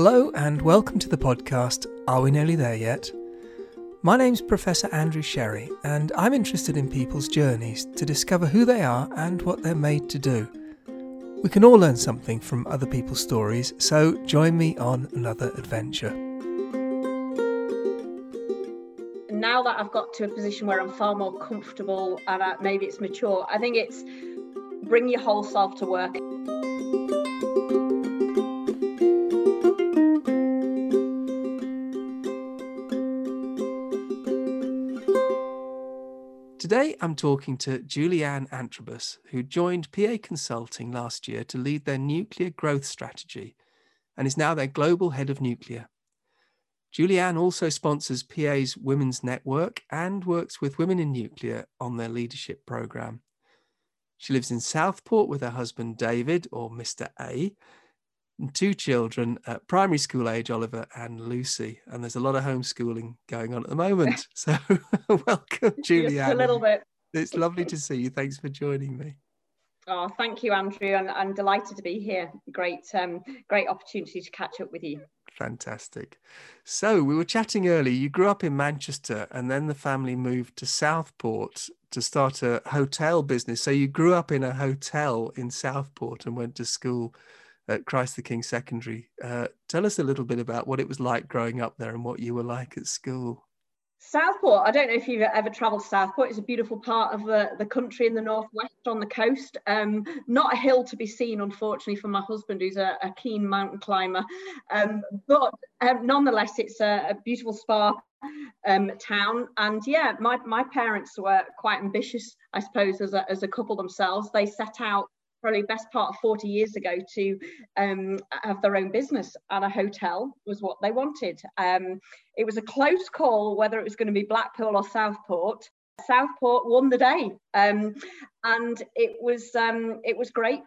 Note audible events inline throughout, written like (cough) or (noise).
Hello, and welcome to the podcast Are We Nearly There Yet? My name's Professor Andrew Sherry, and I'm interested in people's journeys to discover who they are and what they're made to do. We can all learn something from other people's stories, so join me on another adventure. Now that I've got to a position where I'm far more comfortable and maybe it's mature, I think it's bring your whole self to work. I'm talking to Julianne Antrobus, who joined PA Consulting last year to lead their nuclear growth strategy and is now their global head of nuclear. Julianne also sponsors PA's Women's Network and works with Women in Nuclear on their leadership program. She lives in Southport with her husband David, or Mr. A, and two children at primary school age, Oliver and Lucy. And there's a lot of homeschooling going on at the moment. (laughs) So (laughs) welcome, Julianne. a little bit. It's lovely to see you. Thanks for joining me. Oh, thank you, Andrew. I'm, I'm delighted to be here. Great, um, great opportunity to catch up with you. Fantastic. So we were chatting earlier. You grew up in Manchester, and then the family moved to Southport to start a hotel business. So you grew up in a hotel in Southport and went to school at Christ the King Secondary. Uh, tell us a little bit about what it was like growing up there and what you were like at school. Southport, I don't know if you've ever travelled to Southport. It's a beautiful part of the, the country in the northwest on the coast. Um, not a hill to be seen, unfortunately, for my husband, who's a, a keen mountain climber. Um, but um, nonetheless, it's a, a beautiful spa um, town. And yeah, my, my parents were quite ambitious, I suppose, as a, as a couple themselves. They set out probably best part of 40 years ago to um, have their own business and a hotel was what they wanted. Um, it was a close call whether it was going to be Blackpool or Southport. Southport won the day, um, and it was um, it was great.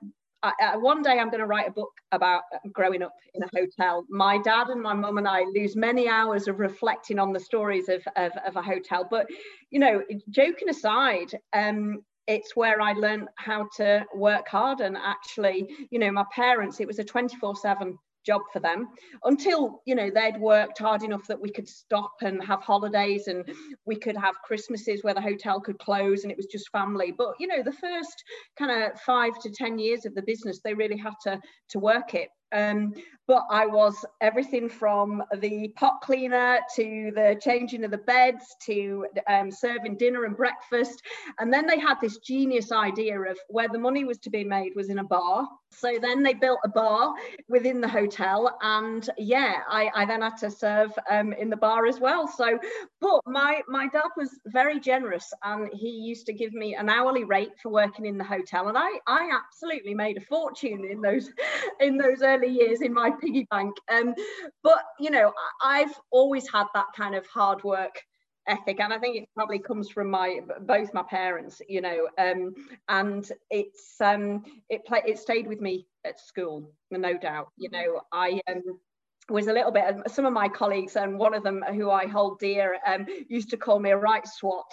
I, one day I'm going to write a book about growing up in a hotel. My dad and my mum and I lose many hours of reflecting on the stories of, of, of a hotel. But, you know, joking aside, um, it's where I learned how to work hard and actually, you know, my parents, it was a 24 7 job for them until you know they'd worked hard enough that we could stop and have holidays and we could have christmases where the hotel could close and it was just family. But you know the first kind of five to ten years of the business they really had to to work it um, but I was everything from the pot cleaner to the changing of the beds to um, serving dinner and breakfast. And then they had this genius idea of where the money was to be made was in a bar. So then they built a bar within the hotel. And yeah, I, I then had to serve um, in the bar as well. So, but my, my dad was very generous and he used to give me an hourly rate for working in the hotel. And I, I absolutely made a fortune in those, in those early years in my piggy bank. Um, but you know, I've always had that kind of hard work ethic and i think it probably comes from my both my parents you know um and it's um it play it stayed with me at school no doubt you know. I um was a little bit some of my colleagues and one of them who I hold dear um, used to call me a right swat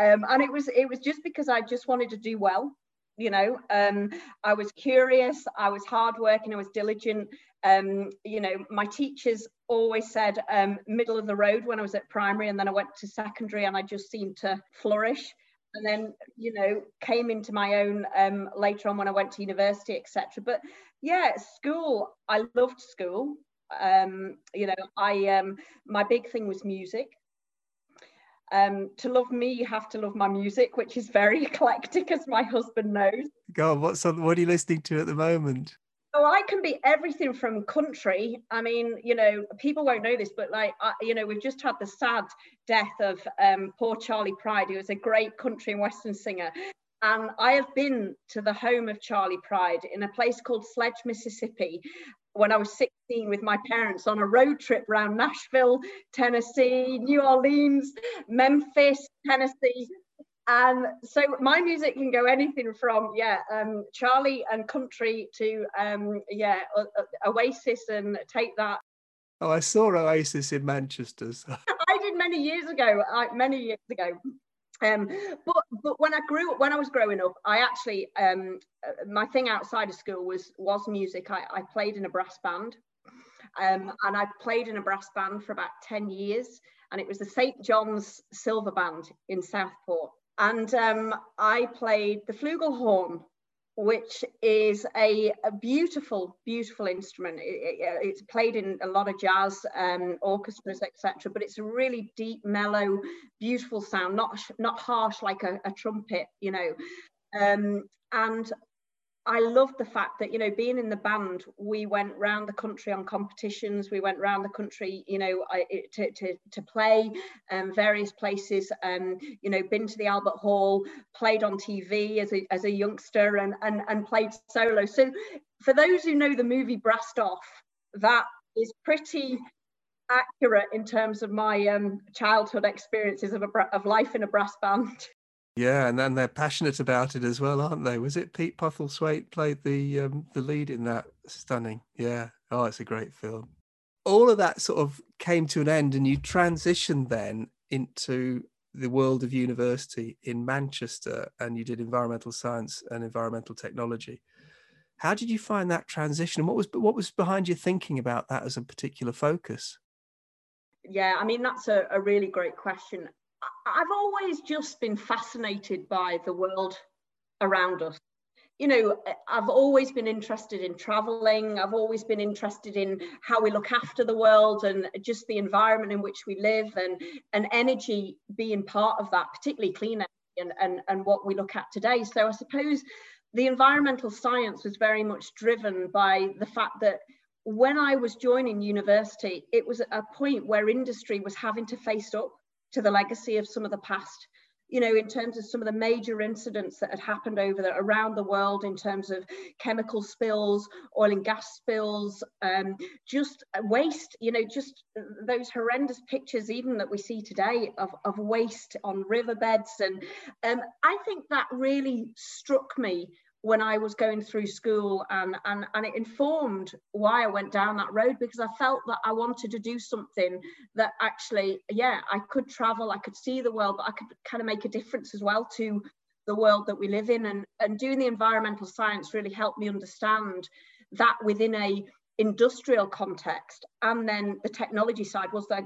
um, and it was it was just because I just wanted to do well you know um, I was curious I was hardworking I was diligent um, you know, my teachers always said um, middle of the road when I was at primary, and then I went to secondary, and I just seemed to flourish. And then, you know, came into my own um, later on when I went to university, etc. But yeah, school, I loved school. Um, you know, I um, my big thing was music. Um, to love me, you have to love my music, which is very (laughs) eclectic, as my husband knows. Go on, what's on, what are you listening to at the moment? Oh, I can be everything from country. I mean, you know, people won't know this, but like, I, you know, we've just had the sad death of um, poor Charley Pride, who was a great country and western singer. And I have been to the home of Charley Pride in a place called Sledge, Mississippi, when I was 16 with my parents on a road trip around Nashville, Tennessee, New Orleans, Memphis, Tennessee, and so my music can go anything from yeah um, charlie and country to um, yeah oasis and take that. Oh i saw oasis in manchester so. (laughs) i did many years ago I, many years ago um, but but when I grew when I was growing up, I actually um, uh, my thing outside of school was was music. I, I played in a brass band, Um, and I played in a brass band for about 10 years, and it was the St. John's Silver Band in Southport. And um, I played the flugelhorn, which is a, a beautiful, beautiful instrument. It, it, it's played in a lot of jazz um, orchestras, etc. But it's a really deep, mellow, beautiful sound, not not harsh like a, a trumpet, you know. Um, and I loved the fact that, you know, being in the band, we went round the country on competitions. We went round the country, you know, to, to, to play um, various places, um, you know, been to the Albert Hall, played on TV as a, as a youngster and, and, and played solo. So for those who know the movie Brassed Off, that is pretty accurate in terms of my um, childhood experiences of, a, of life in a brass band. (laughs) Yeah, and then they're passionate about it as well, aren't they? Was it Pete Postlethwaite played the um, the lead in that? Stunning. Yeah. Oh, it's a great film. All of that sort of came to an end, and you transitioned then into the world of university in Manchester, and you did environmental science and environmental technology. How did you find that transition, and what was what was behind your thinking about that as a particular focus? Yeah, I mean that's a, a really great question. I've always just been fascinated by the world around us. You know, I've always been interested in traveling. I've always been interested in how we look after the world and just the environment in which we live and, and energy being part of that, particularly clean energy and, and, and what we look at today. So I suppose the environmental science was very much driven by the fact that when I was joining university, it was a point where industry was having to face up to the legacy of some of the past you know, in terms of some of the major incidents that had happened over the, around the world in terms of chemical spills, oil and gas spills, um, just waste, you know, just those horrendous pictures even that we see today of, of waste on riverbeds. And um, I think that really struck me when I was going through school and, and, and it informed why I went down that road because I felt that I wanted to do something that actually, yeah, I could travel, I could see the world, but I could kind of make a difference as well to the world that we live in. And, and doing the environmental science really helped me understand that within a industrial context. And then the technology side was that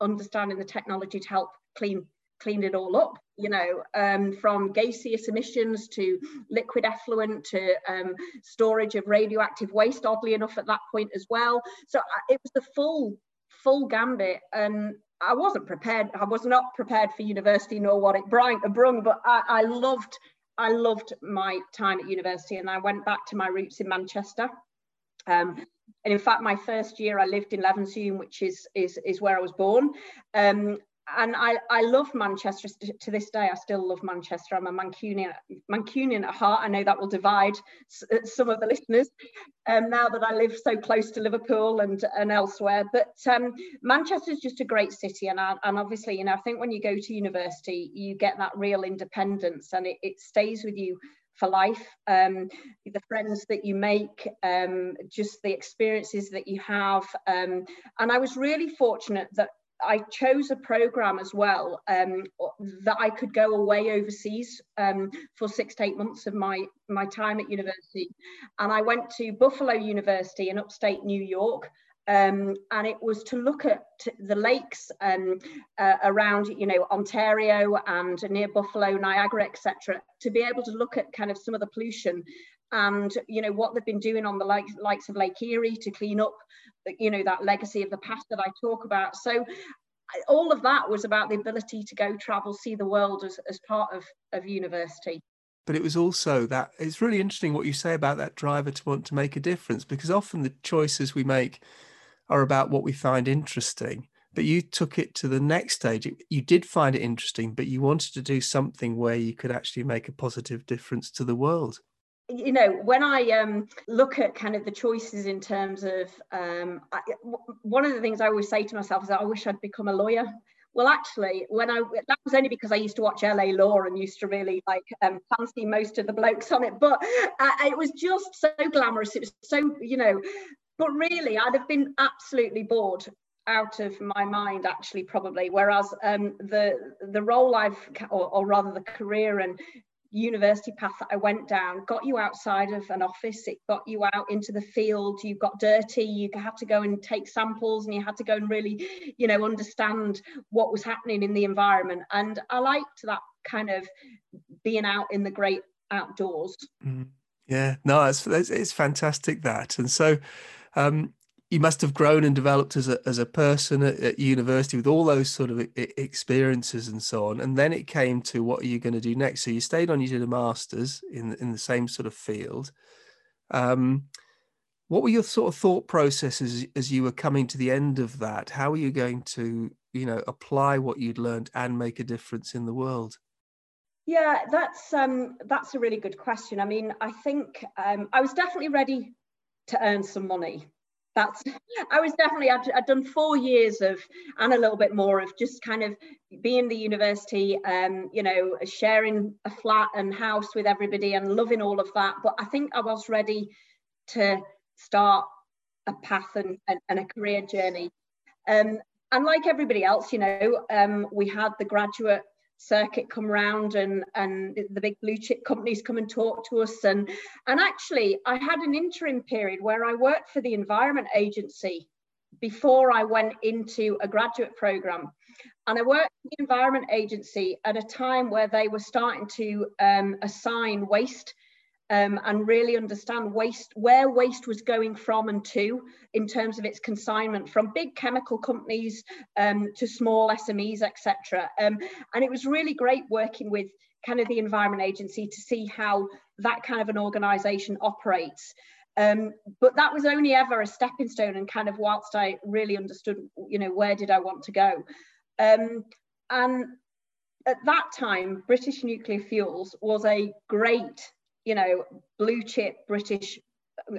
understanding the technology to help clean clean it all up, you know, um, from gaseous emissions to liquid effluent to um, storage of radioactive waste, oddly enough, at that point as well. So uh, it was the full, full gambit. And I wasn't prepared. I was not prepared for university nor what it brung, but I, I loved, I loved my time at university and I went back to my roots in Manchester. Um, and in fact, my first year I lived in Levenshulme, which is, is, is where I was born. Um, and I, I love Manchester to this day. I still love Manchester. I'm a Mancunian, Mancunian at heart. I know that will divide uh, some of the listeners um, now that I live so close to Liverpool and, and elsewhere. But um, Manchester is just a great city. And, I, and obviously, you know, I think when you go to university, you get that real independence and it, it stays with you for life. Um, the friends that you make, um, just the experiences that you have. Um, and I was really fortunate that I chose a program as well um, that I could go away overseas um, for six to eight months of my my time at university, and I went to Buffalo University in upstate New York. Um, and it was to look at the lakes um, uh, around, you know, Ontario and near Buffalo, Niagara, etc., to be able to look at kind of some of the pollution and you know what they've been doing on the likes, likes of Lake Erie to clean up you know that legacy of the past that I talk about. So all of that was about the ability to go travel see the world as, as part of, of university. But it was also that it's really interesting what you say about that driver to want to make a difference because often the choices we make are about what we find interesting but you took it to the next stage. You did find it interesting but you wanted to do something where you could actually make a positive difference to the world you know when i um, look at kind of the choices in terms of um, I, one of the things i always say to myself is that i wish i'd become a lawyer. Well actually when i that was only because i used to watch la law and used to really like um, fancy most of the blokes on it but uh, it was just so glamorous. It was so you know but really i'd have been absolutely bored out of my mind actually probably. Whereas um, the the role i've or, or rather the career and university path that I went down got you outside of an office, it got you out into the field, you got dirty, you had to go and take samples and you had to go and really, you know, understand what was happening in the environment. And I liked that kind of being out in the great outdoors. Mm. Yeah, no, it's, it's fantastic that. And so um, you must have grown and developed as a, as a person at, at, university with all those sort of experiences and so on. And then it came to what are you going to do next? So you stayed on, you did a master's in, in the same sort of field. Um, what were your sort of thought processes as you were coming to the end of that? How are you going to, you know, apply what you'd learned and make a difference in the world? Yeah, that's um, that's a really good question. I mean, I think um, I was definitely ready to earn some money that's i was definitely I'd, I'd, done four years of and a little bit more of just kind of being the university um you know sharing a flat and house with everybody and loving all of that. But i think i was ready to start a path and, and, and a career journey. Um and like everybody else you know um we had the graduate circuit come round and and the big blue chip companies come and talk to us. And and actually I had an interim period where I worked for the environment agency before I went into a graduate program. And I worked for the environment agency at a time where they were starting to um, assign waste um, and really understand waste, where waste was going from and to in terms of its consignment from big chemical companies um, to small SMEs, etc. Um, and it was really great working with kind of the Environment Agency to see how that kind of an organisation operates. Um, but that was only ever a stepping stone and kind of whilst I really understood, you know, where did I want to go. Um, and at that time, British Nuclear Fuels was a great you know, blue chip British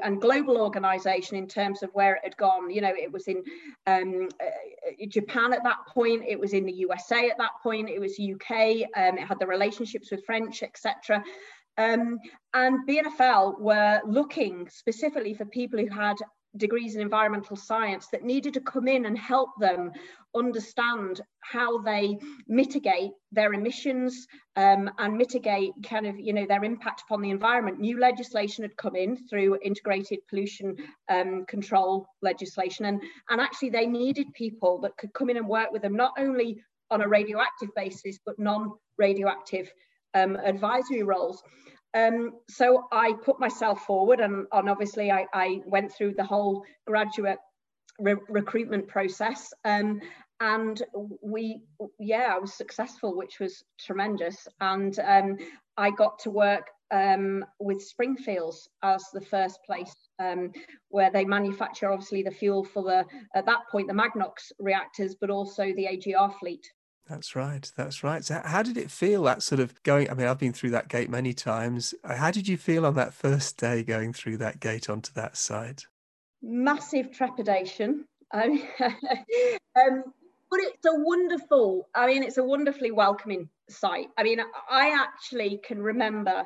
and global organization in terms of where it had gone. You know, it was in um, uh, Japan at that point, it was in the USA at that point, it was UK, um, it had the relationships with French, etc. Um, and BNFL were looking specifically for people who had degrees in environmental science that needed to come in and help them understand how they mitigate their emissions um, and mitigate kind of you know their impact upon the environment. New legislation had come in through integrated pollution um, control legislation and and actually they needed people that could come in and work with them not only on a radioactive basis but non-radioactive um, advisory roles um, so I put myself forward and, and obviously I, I, went through the whole graduate re recruitment process um, and we, yeah, I was successful, which was tremendous. And um, I got to work um, with Springfields as the first place um, where they manufacture obviously the fuel for the, at that point, the Magnox reactors, but also the AGR fleet. That's right. That's right. So, how did it feel that sort of going? I mean, I've been through that gate many times. Uh, how did you feel on that first day going through that gate onto that site? Massive trepidation. (laughs) um, but it's a wonderful, I mean, it's a wonderfully welcoming site. I mean, I actually can remember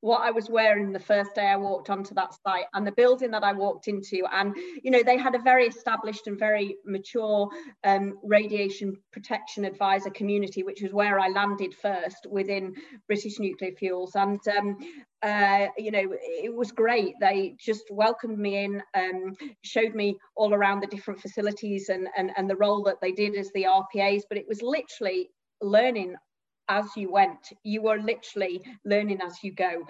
what I was wearing the first day I walked onto that site and the building that I walked into. And, you know, they had a very established and very mature um, radiation protection advisor community, which was where I landed first within British Nuclear Fuels. And, um, uh, you know, it was great. They just welcomed me in, um, showed me all around the different facilities and, and, and the role that they did as the RPAs. But it was literally learning as you went. You were literally learning as you go.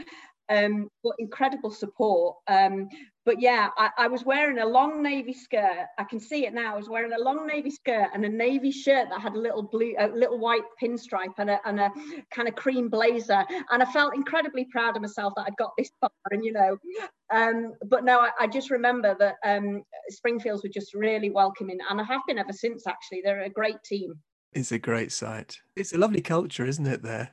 Um, but incredible support. Um, but yeah, I, I, was wearing a long navy skirt. I can see it now. I was wearing a long navy skirt and a navy shirt that had a little blue, a little white pinstripe and a, and a kind of cream blazer. And I felt incredibly proud of myself that I'd got this far. And you know, um, but no, I, I, just remember that um, Springfields were just really welcoming, and I have been ever since. Actually, they're a great team. It's a great site. It's a lovely culture, isn't it, there?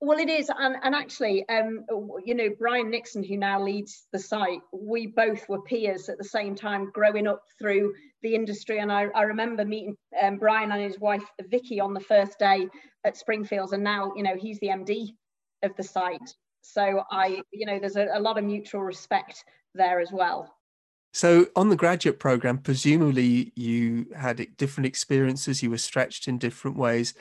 Well, it is, and, and actually, um, you know, Brian Nixon, who now leads the site, we both were peers at the same time, growing up through the industry. And I, I remember meeting um, Brian and his wife Vicky on the first day at Springfields, and now, you know, he's the MD of the site. So I, you know, there's a, a lot of mutual respect there as well. So, on the graduate program, presumably you had different experiences, you were stretched in different ways.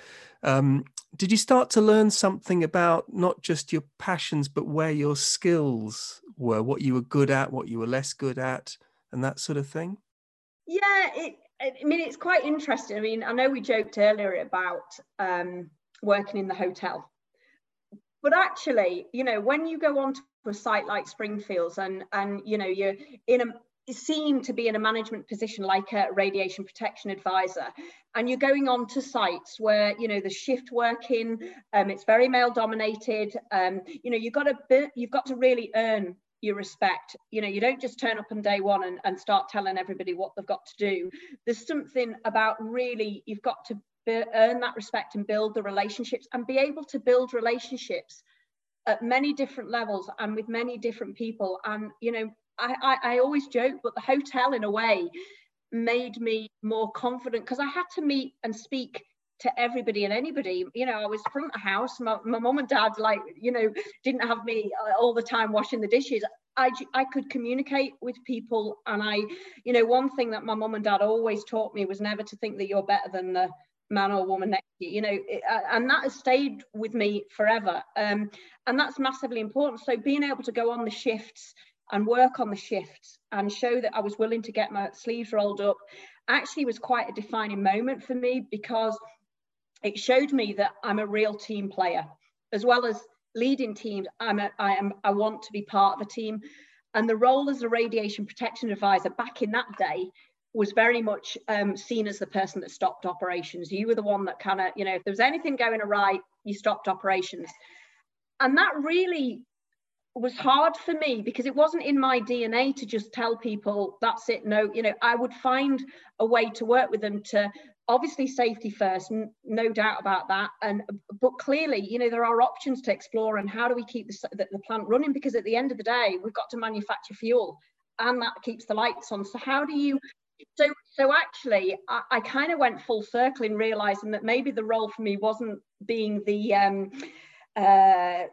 Um, did you start to learn something about not just your passions, but where your skills were, what you were good at, what you were less good at, and that sort of thing? Yeah, it, I mean, it's quite interesting. I mean, I know we joked earlier about um, working in the hotel, but actually, you know, when you go on to a site like Springfields and and you know you're in a seen to be in a management position like a radiation protection advisor. And you're going on to sites where you know the shift working um, it's very male dominated. Um, you know you've got to you've got to really earn your respect. You know you don't just turn up on day one and, and start telling everybody what they've got to do. There's something about really you've got to earn that respect and build the relationships and be able to build relationships at many different levels and with many different people. And you know I, I, I always joke, but the hotel in a way made me more confident because I had to meet and speak to everybody and anybody. You know, I was front of house. My, my mom and dad, like, you know, didn't have me uh, all the time washing the dishes. I, I could communicate with people. And I, you know, one thing that my mom and dad always taught me was never to think that you're better than the man or woman next to you, you know, it, uh, and that has stayed with me forever. Um, and that's massively important. So being able to go on the shifts, and work on the shifts and show that I was willing to get my sleeves rolled up actually was quite a defining moment for me because it showed me that I'm a real team player. As well as leading teams I'm a, I am I want to be part of a team. And the role as a radiation protection advisor back in that day was very much um, seen as the person that stopped operations. You were the one that kind of you know if there was anything going awry you stopped operations. And that really was hard for me because it wasn't in my DNA to just tell people that's it. No, you know, I would find a way to work with them to obviously safety first, n- no doubt about that. And but clearly, you know, there are options to explore and how do we keep the, the, the plant running? Because at the end of the day, we've got to manufacture fuel, and that keeps the lights on. So how do you so so actually I, I kind of went full circle in realizing that maybe the role for me wasn't being the um uh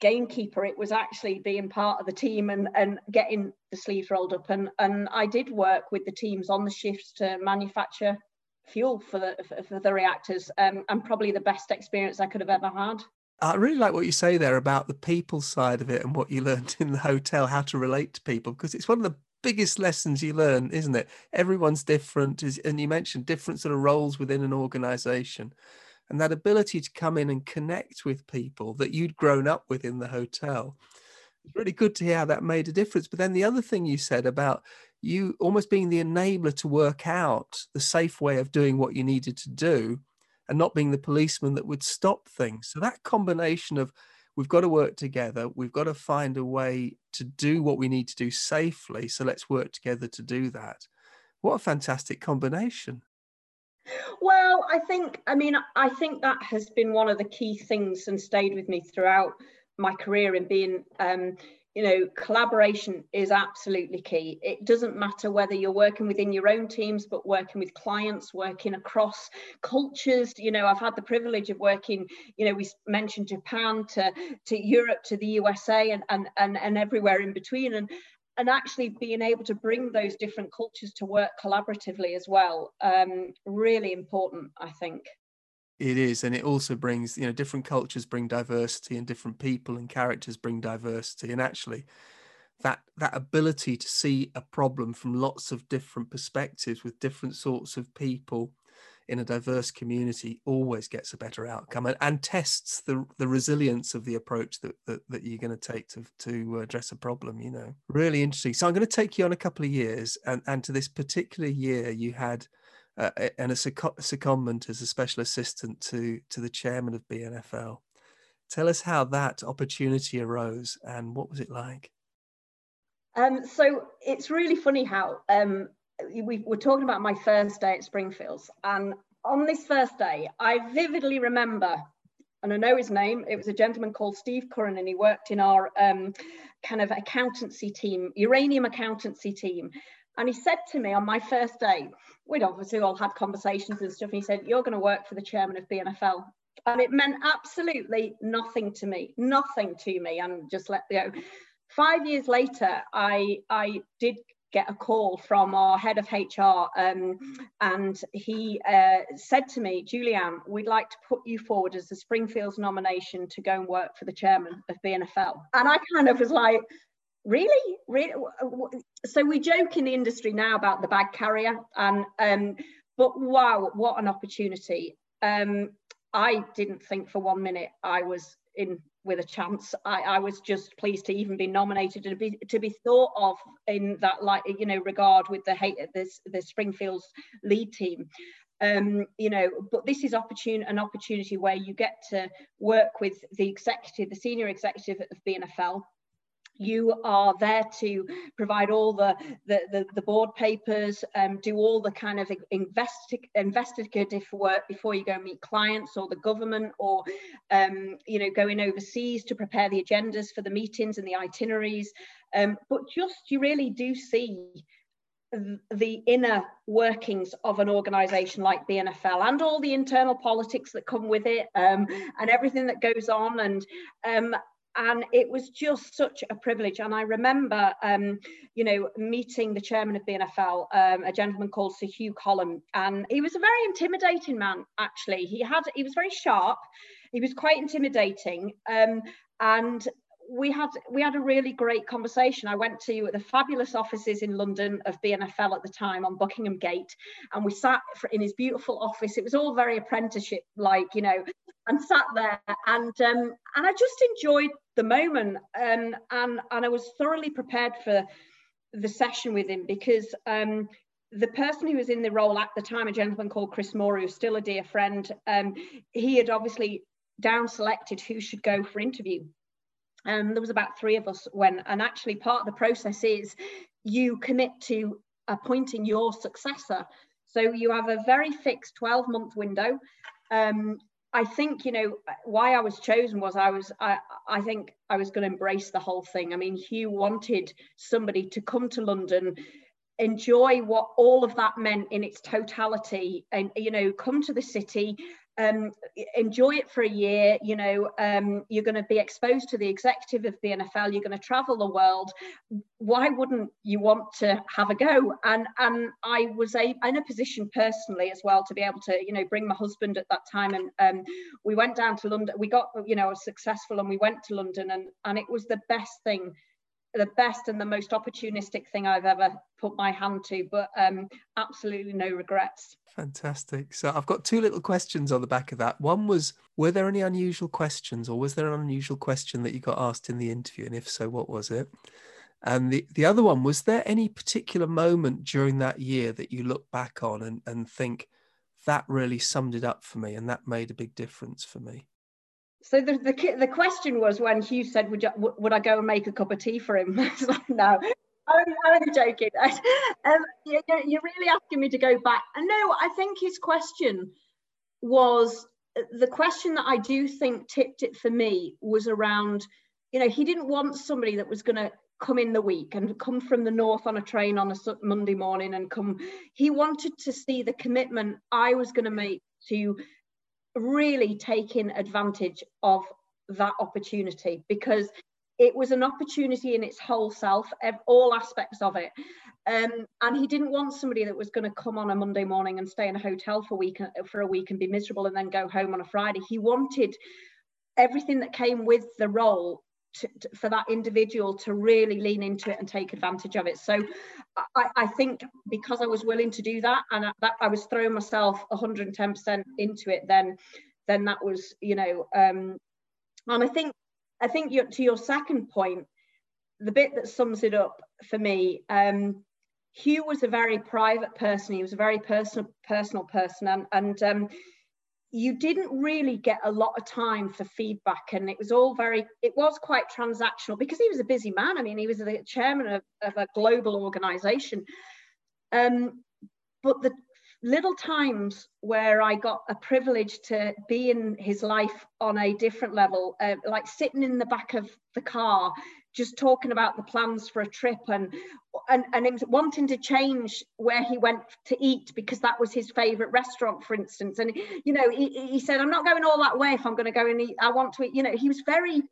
gamekeeper it was actually being part of the team and and getting the sleeves rolled up. And and i did work with the teams on the shifts to manufacture fuel for the for the reactors um, and probably the best experience i could have ever had. I really like what you say there about the people side of it and what you (laughs) learned in the hotel, how to relate to people, because it's one of the biggest lessons you learn, isn't it? Everyone's different, and you mentioned different sort of roles within an organization and that ability to come in and connect with people that you'd grown up with in the hotel. It's really good to hear how that made a difference. But then the other thing you said about you almost being the enabler to work out the safe way of doing what you needed to do and not being the policeman that would stop things. So that combination of we've got to work together. We've got to find a way to do what we need to do safely so let's work together to do that. What a fantastic combination well, I think, I mean, I think that has been one of the key things and stayed with me throughout my career in being, um, you know, collaboration is absolutely key. It doesn't matter whether you're working within your own teams, but working with clients, working across cultures. You know, I've had the privilege of working, you know, we mentioned Japan to, to Europe to the USA and, and, and, and everywhere in between. And, and actually being able to bring those different cultures to work collaboratively as well um, really important i think. It is and it also brings you know different cultures bring diversity and different people and characters bring diversity and actually that that ability to see a problem from lots of different perspectives with different sorts of people in a diverse community always gets a better outcome and, and tests the the resilience of the approach that that, that you're going to take to to address a problem you know really interesting so i'm going to take you on a couple of years and and to this particular year you had uh, and a secondment as a special assistant to to the chairman of BNFL. Tell us how that opportunity arose and what was it like? Um, so it's really funny how um, we were talking about my first day at Springfields, and on this first day, I vividly remember, and I know his name. It was a gentleman called Steve Curran, and he worked in our um, kind of accountancy team, uranium accountancy team. And he said to me on my first day, we'd obviously all had conversations and stuff. And he said, You're going to work for the chairman of BNFL. And it meant absolutely nothing to me, nothing to me. And just let go. Five years later, I I did get a call from our head of HR, um, and he uh, said to me, Julianne, we'd like to put you forward as the Springfields nomination to go and work for the chairman of BNFL. And I kind of was like, really really so we joke in the industry now about the bag carrier and um but wow what an opportunity um i didn't think for one minute i was in with a chance. I i was just pleased to even be nominated to be to be thought of in that like you know regard with the this the springfield's lead team. Um, you know, but this is opportune an opportunity where you get to work with the executive, the senior executive of BNFL, you are there to provide all the the, the, the board papers um, do all the kind of investi investigative work before you go meet clients or the government or um, you know going overseas to prepare the agendas for the meetings and the itineraries. Um, but just you really do see the inner workings of an organization like BNFL and all the internal politics that come with it um, and everything that goes on. And um, and it was just such a privilege. And I remember, um, you know, meeting the chairman of BNFL, um, a gentleman called Sir Hugh Collum, and he was a very intimidating man. Actually, he had he was very sharp, he was quite intimidating, um, and we had we had a really great conversation. I went to the fabulous offices in London of BNFL at the time on Buckingham Gate, and we sat in his beautiful office. It was all very apprenticeship like, you know, and sat there and um, and I just enjoyed the moment um, and and I was thoroughly prepared for the session with him because um, the person who was in the role at the time, a gentleman called Chris Moore, who's still a dear friend, um, he had obviously down selected who should go for interview. And um, there was about three of us when, and actually part of the process is you commit to appointing your successor. So you have a very fixed 12 month window. Um, I think you know why I was chosen was I was I I think I was going to embrace the whole thing. I mean, Hugh wanted somebody to come to London, enjoy what all of that meant in its totality, and you know, come to the city, um, enjoy it for a year. You know, um, you're going to be exposed to the executive of the BNFL. You're going to travel the world. Why wouldn't you want to have a go? And and I was a, in a position personally as well to be able to, you know, bring my husband at that time, and um, we went down to London. We got, you know, successful, and we went to London, and and it was the best thing the best and the most opportunistic thing I've ever put my hand to, but um, absolutely no regrets. Fantastic. So I've got two little questions on the back of that. One was, were there any unusual questions, or was there an unusual question that you got asked in the interview? And if so, what was it? And the, the other one, was there any particular moment during that year that you look back on and, and think that really summed it up for me and that made a big difference for me? So the, the, the question was when Hugh said, would, you, would I go and make a cup of tea for him? (laughs) like, no, I'm, I'm joking. (laughs) um, you're, you're really asking me to go back. And no, I think his question was the question that I do think tipped it for me was around, you know, he didn't want somebody that was going to come in the week and come from the north on a train on a Monday morning and come. He wanted to see the commitment I was going to make to really taking advantage of that opportunity because it was an opportunity in its whole self, all aspects of it. Um, and he didn't want somebody that was going to come on a Monday morning and stay in a hotel for a week for a week and be miserable and then go home on a Friday. He wanted everything that came with the role to, for that individual to really lean into it and take advantage of it. So I, I think because I was willing to do that and I, that I was throwing myself 110% into it, then then that was, you know, um, and I think I think to your second point, the bit that sums it up for me, um, Hugh was a very private person. He was a very personal personal person, and, and um, you didn't really get a lot of time for feedback and it was all very it was quite transactional because he was a busy man. I mean he was the chairman of, of a global organization. Um, but the little times where i got a privilege to be in his life on a different level uh, like sitting in the back of the car just talking about the plans for a trip and and and wanting to change where he went to eat because that was his favorite restaurant for instance. And you know he, he said i'm not going all that way if i'm going to go and eat. I want to eat you know he was very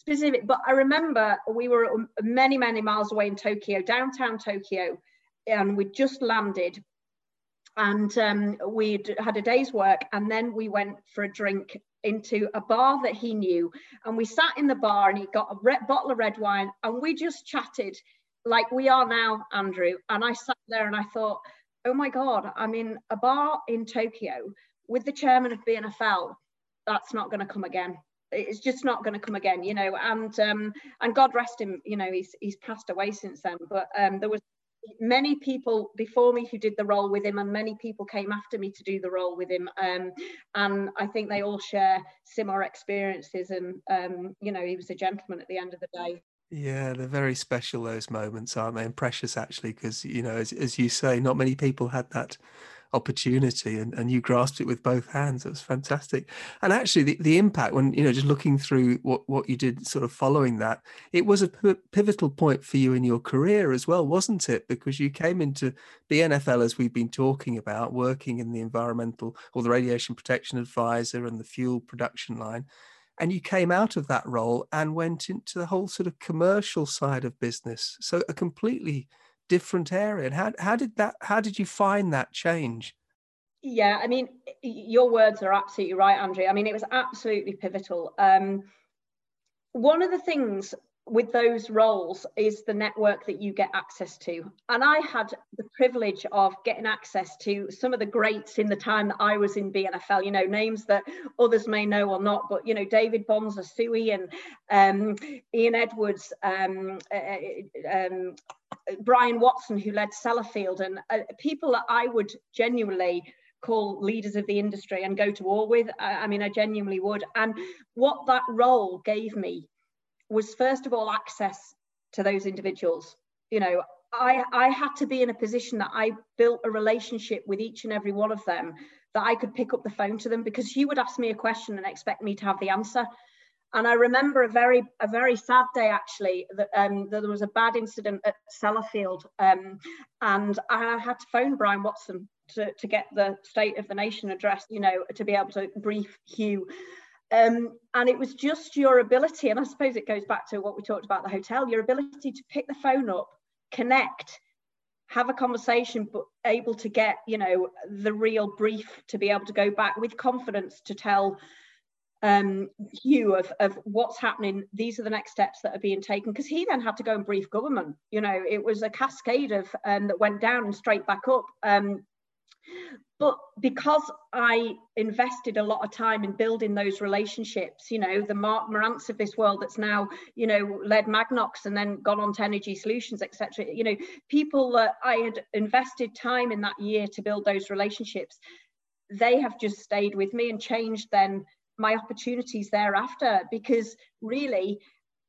specific, but I remember we were many, many miles away in Tokyo, downtown Tokyo, and we just landed. And um, we'd had a day's work and then we went for a drink into a bar that he knew and we sat in the bar and he got a red, bottle of red wine and we just chatted like we are now andrew. And i sat there and i thought oh my god i'm in a bar in tokyo with the chairman of bnfl that's not going to come again. It's just not going to come again you know? And um and god rest him you know he's he's passed away since then but um there was many people before me who did the role with him and many people came after me to do the role with him. Um, and i think they all share similar experiences and um, you know he was a gentleman at the end of the day. Yeah they're very special those moments aren't they? And precious actually because you know as, as you say not many people had that opportunity and, and you grasped it with both hands. It was fantastic. And actually the, the impact when, you know, just looking through what, what you did sort of following that, it was a pivotal point for you in your career as well, wasn't it? Because you came into BNFL as we've been talking about, working in the environmental or the radiation protection advisor and the fuel production line and you came out of that role and went into the whole sort of commercial side of business so a completely different area. And how, how did that, how did you find that change? Yeah, I mean, your words are absolutely right, Andrew. I mean, it was absolutely pivotal. Um, one of the things with those roles is the network that you get access to. And I had the privilege of getting access to some of the greats in the time that I was in BNFL, you know, names that others may know or not, but, you know, David Bonza Suey and um, Ian Edwards, um, uh, um, Brian Watson, who led Sellafield, and uh, people that I would genuinely call leaders of the industry and go to war with. I, I mean, I genuinely would. And what that role gave me was, first of all, access to those individuals. You know, I, I had to be in a position that I built a relationship with each and every one of them that I could pick up the phone to them because you would ask me a question and expect me to have the answer. And I remember a very a very sad day actually that, um, that there was a bad incident at Sellafield, um, and I had to phone Brian Watson to, to get the State of the Nation address, you know, to be able to brief Hugh. Um, and it was just your ability, and I suppose it goes back to what we talked about the hotel, your ability to pick the phone up, connect, have a conversation, but able to get, you know, the real brief to be able to go back with confidence to tell um, Hugh of, of what's happening. These are the next steps that are being taken. Because he then had to go and brief government. You know, it was a cascade of um, that went down and straight back up. Um, but because I invested a lot of time in building those relationships, you know, the Mark Morants of this world that's now, you know, led Magnox and then gone on to Energy Solutions, etc. You know, people that I had invested time in that year to build those relationships, they have just stayed with me and changed then my opportunities thereafter because really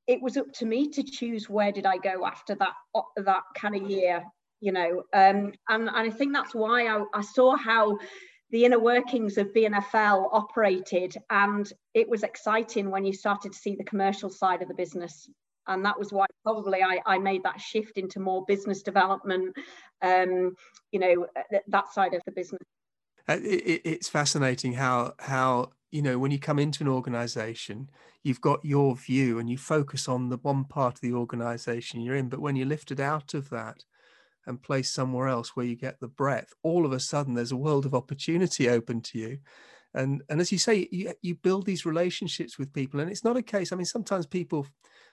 it was up to me to choose where did I go after that that kind of year you know? Um, and, and I think that's why I, I saw how the inner workings of BNFL operated and it was exciting when you started to see the commercial side of the business. And that was why probably I, I made that shift into more business development um, you know that side of the business. Uh, it, it's fascinating how how you know when you come into an organization you've got your view and you focus on the one part of the organization you're in but when you're lifted out of that and placed somewhere else where you get the breadth all of a sudden there's a world of opportunity open to you. And and as you say you, you build these relationships with people and it's not a case i mean sometimes people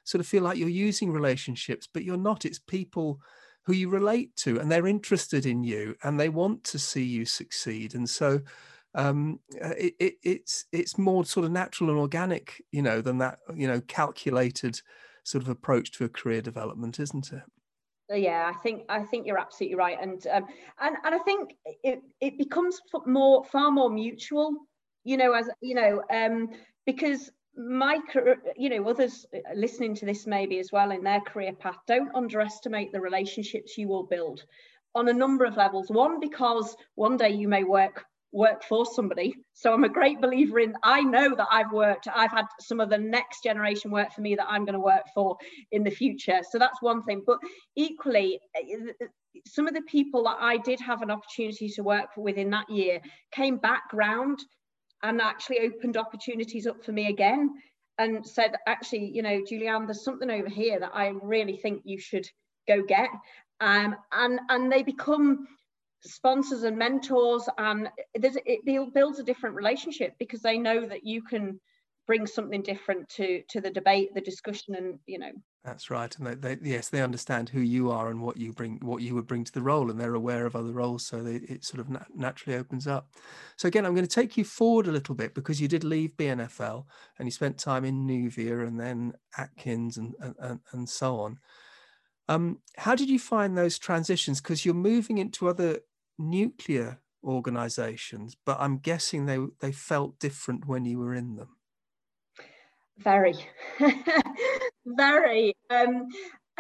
sort of feel like you're using relationships but you're not. It's people who you relate to and they're interested in you and they want to see you succeed. And so um, uh, it, it, it's it's more sort of natural and organic, you know, than that you know calculated sort of approach to a career development, isn't it? Uh, yeah, I think I think you're absolutely right, and um, and and I think it it becomes more far more mutual, you know, as you know, um, because my you know others listening to this maybe as well in their career path don't underestimate the relationships you will build on a number of levels one because one day you may work work for somebody. So I'm a great believer in, I know that I've worked, I've had some of the next generation work for me that I'm going to work for in the future. So that's one thing. But equally, some of the people that I did have an opportunity to work for within that year came back round and actually opened opportunities up for me again. and said, actually, you know, Julianne, there's something over here that I really think you should go get. Um, and and they become sponsors and mentors, and it builds a different relationship because they know that you can bring something different to to the debate, the discussion, and you know. That's right, and they, they, yes, they understand who you are and what you bring, what you would bring to the role, and they're aware of other roles, so they, it sort of nat- naturally opens up. So again, I'm going to take you forward a little bit because you did leave BNFL and you spent time in Nuvia and then Atkins and and, and so on. Um, how did you find those transitions? Because you're moving into other nuclear organizations, but I'm guessing they they felt different when you were in them. Very, (laughs) very. Um,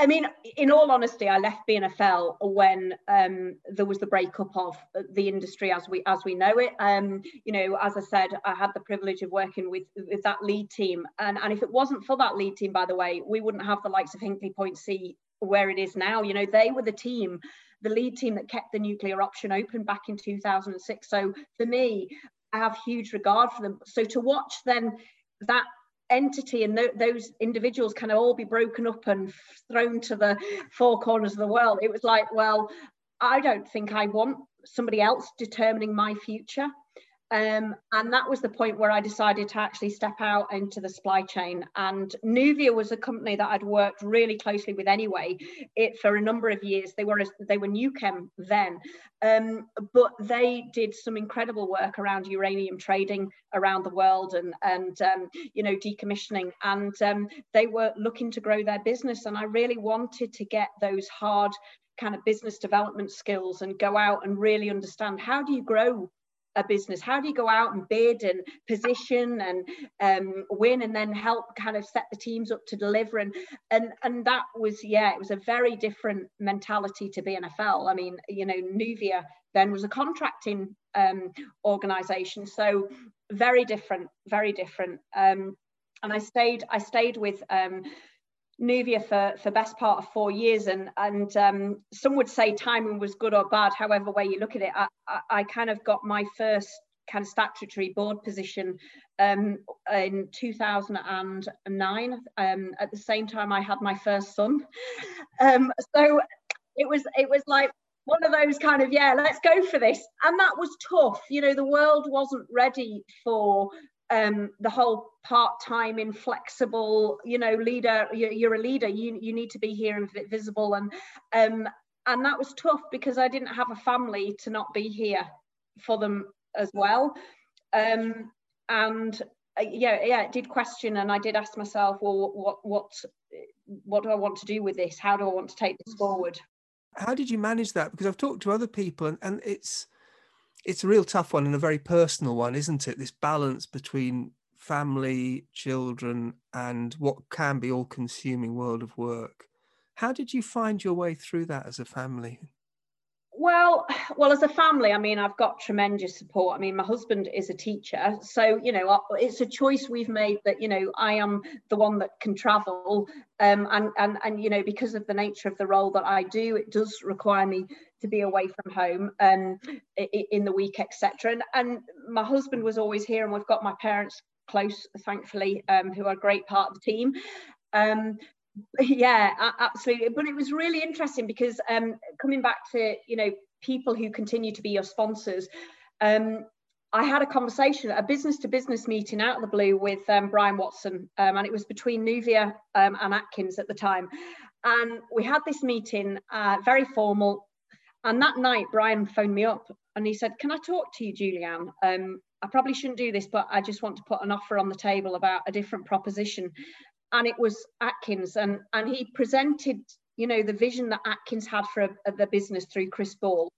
I mean, in all honesty, I left BNFL when um, there was the breakup of the industry as we as we know it. Um, you know, as I said, I had the privilege of working with with that lead team, and and if it wasn't for that lead team, by the way, we wouldn't have the likes of Hinkley Point C where it is now. You know, they were the team, the lead team that kept the nuclear option open back in 2006. So for me, I have huge regard for them. So to watch then that entity and th- those individuals kind of all be broken up and thrown to the four corners of the world, it was like, well, I don't think I want somebody else determining my future. Um, and that was the point where I decided to actually step out into the supply chain. And Nuvia was a company that I'd worked really closely with anyway. It for a number of years. They were they were NUKEM then, um, but they did some incredible work around uranium trading around the world and and um, you know decommissioning. And um, they were looking to grow their business. And I really wanted to get those hard kind of business development skills and go out and really understand how do you grow a business? How do you go out and bid and position and um, win and then help kind of set the teams up to deliver? And, and, and that was, yeah, it was a very different mentality to be BNFL. I mean, you know, Nuvia then was a contracting um, organization. So very different, very different. Um, and I stayed, I stayed with um, Nuvia for for best part of four years, and and um, some would say timing was good or bad. However way you look at it, I, I, I kind of got my first kind of statutory board position um, in 2009. Um, at the same time, I had my first son, (laughs) um, so it was it was like one of those kind of yeah, let's go for this, and that was tough. You know, the world wasn't ready for um, the whole part-time inflexible you know leader you're, a leader you, you need to be here and visible. And um, and that was tough because i didn't have a family to not be here for them as well. Um, and uh, yeah yeah it did question and i did ask myself well what what what do i want to do with this? How do i want to take this forward? How did you manage that? Because i've talked to other people and, and it's it's a real tough one and a very personal one, isn't it? This balance between family, children, and what can be all consuming world of work. How did you find your way through that as a family? Well, (sighs) well, as a family, I mean, I've got tremendous support. I mean, my husband is a teacher, so you know, it's a choice we've made that you know I am the one that can travel, um, and and and you know, because of the nature of the role that I do, it does require me to be away from home um, in the week, etc. And and my husband was always here, and we've got my parents close, thankfully, um, who are a great part of the team. Um, yeah absolutely but it was really interesting because um coming back to you know people who continue to be your sponsors um I had a conversation, a business to business meeting out of the blue with um, Brian Watson, um, and it was between Nuvia um, and Atkins at the time. And we had this meeting, uh, very formal. And that night, Brian phoned me up and he said, Can I talk to you, Julianne? Um, I probably shouldn't do this, but I just want to put an offer on the table about a different proposition and it was Atkins, and and he presented, you know, the vision that Atkins had for a, the business through Chris Ball,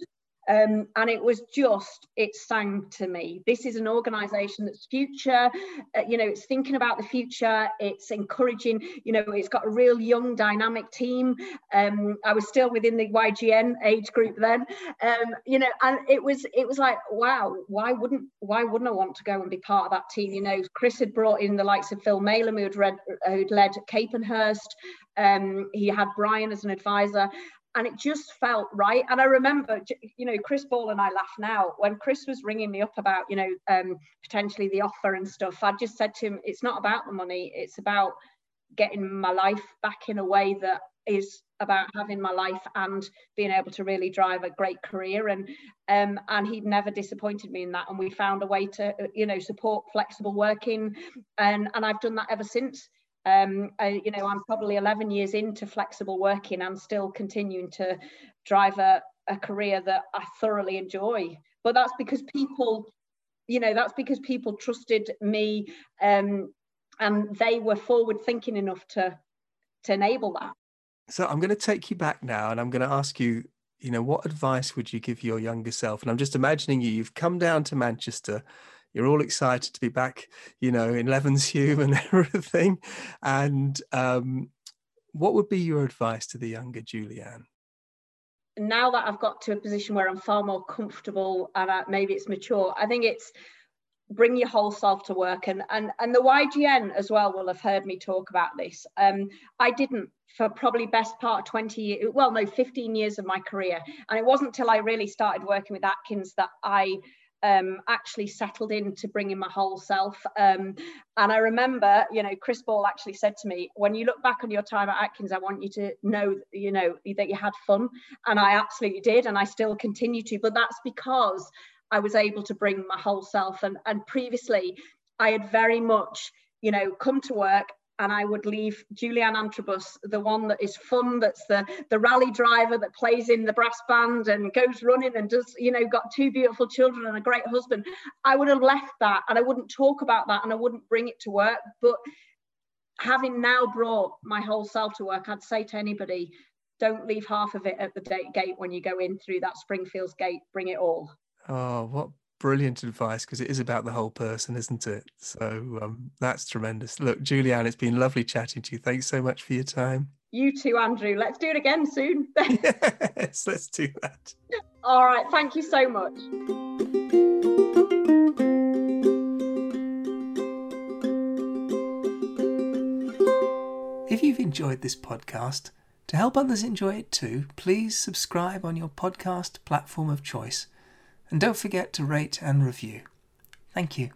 um, and it was just, it sang to me. This is an organization that's future, uh, you know, it's thinking about the future, it's encouraging, you know, it's got a real young, dynamic team. Um, I was still within the YGN age group then, um, you know, and it was, it was like, wow, why wouldn't, why wouldn't I want to go and be part of that team? You know, Chris had brought in the likes of Phil Malem, who had, read, who'd led Capenhurst. Um, he had Brian as an advisor and it just felt right. And I remember, you know, Chris Ball and I laugh now. When Chris was ringing me up about, you know, um, potentially the offer and stuff. I just said to him, it's not about the money, it's about getting my life back in a way that is about having my life and being able to really drive a great career. And um, and he'd never disappointed me in that. And we found a way to you know support flexible working. And and I've done that ever since um, I, you know I'm probably 11 years into flexible working and still continuing to drive a, a career that I thoroughly enjoy but that's because people you know that's because people trusted me um, and they were forward thinking enough to to enable that so I'm going to take you back now and I'm going to ask you, you know, what advice would you give your younger self? And I'm just imagining you, you've come down to Manchester, you're all excited to be back, you know, in Levenshulme and (laughs) everything. And um, what would be your advice to the younger Julianne? Now that I've got to a position where I'm far more comfortable and I, maybe it's mature, I think it's bring your whole self to work and and and the YGN as well will have heard me talk about this um I didn't for probably best part 20 well no 15 years of my career and it wasn't until I really started working with Atkins that I um, actually settled in into bringing my whole self. Um, and I remember, you know, Chris Ball actually said to me, when you look back on your time at Atkins, I want you to know, you know, that you had fun. And I absolutely did. And I still continue to. But that's because I was able to bring my whole self. And, and previously, I had very much, you know, come to work and I would leave Julianne Antrobus, the one that is fun, that's the, the rally driver that plays in the brass band and goes running and does, you know, got two beautiful children and a great husband. I would have left that and I wouldn't talk about that and I wouldn't bring it to work. But having now brought my whole self to work, I'd say to anybody, don't leave half of it at the gate when you go in through that Springfields gate, bring it all. Oh, what brilliant advice because it is about the whole person, isn't it? So um, that's tremendous. Look, Julianne, it's been lovely chatting to you. Thanks so much for your time. You too, Andrew. Let's do it again soon. (laughs) (laughs) yes, let's do that. All right. Thank you so much. If you've enjoyed this podcast, to help others enjoy it too, please subscribe on your podcast platform of choice and don't forget to rate and review. Thank you.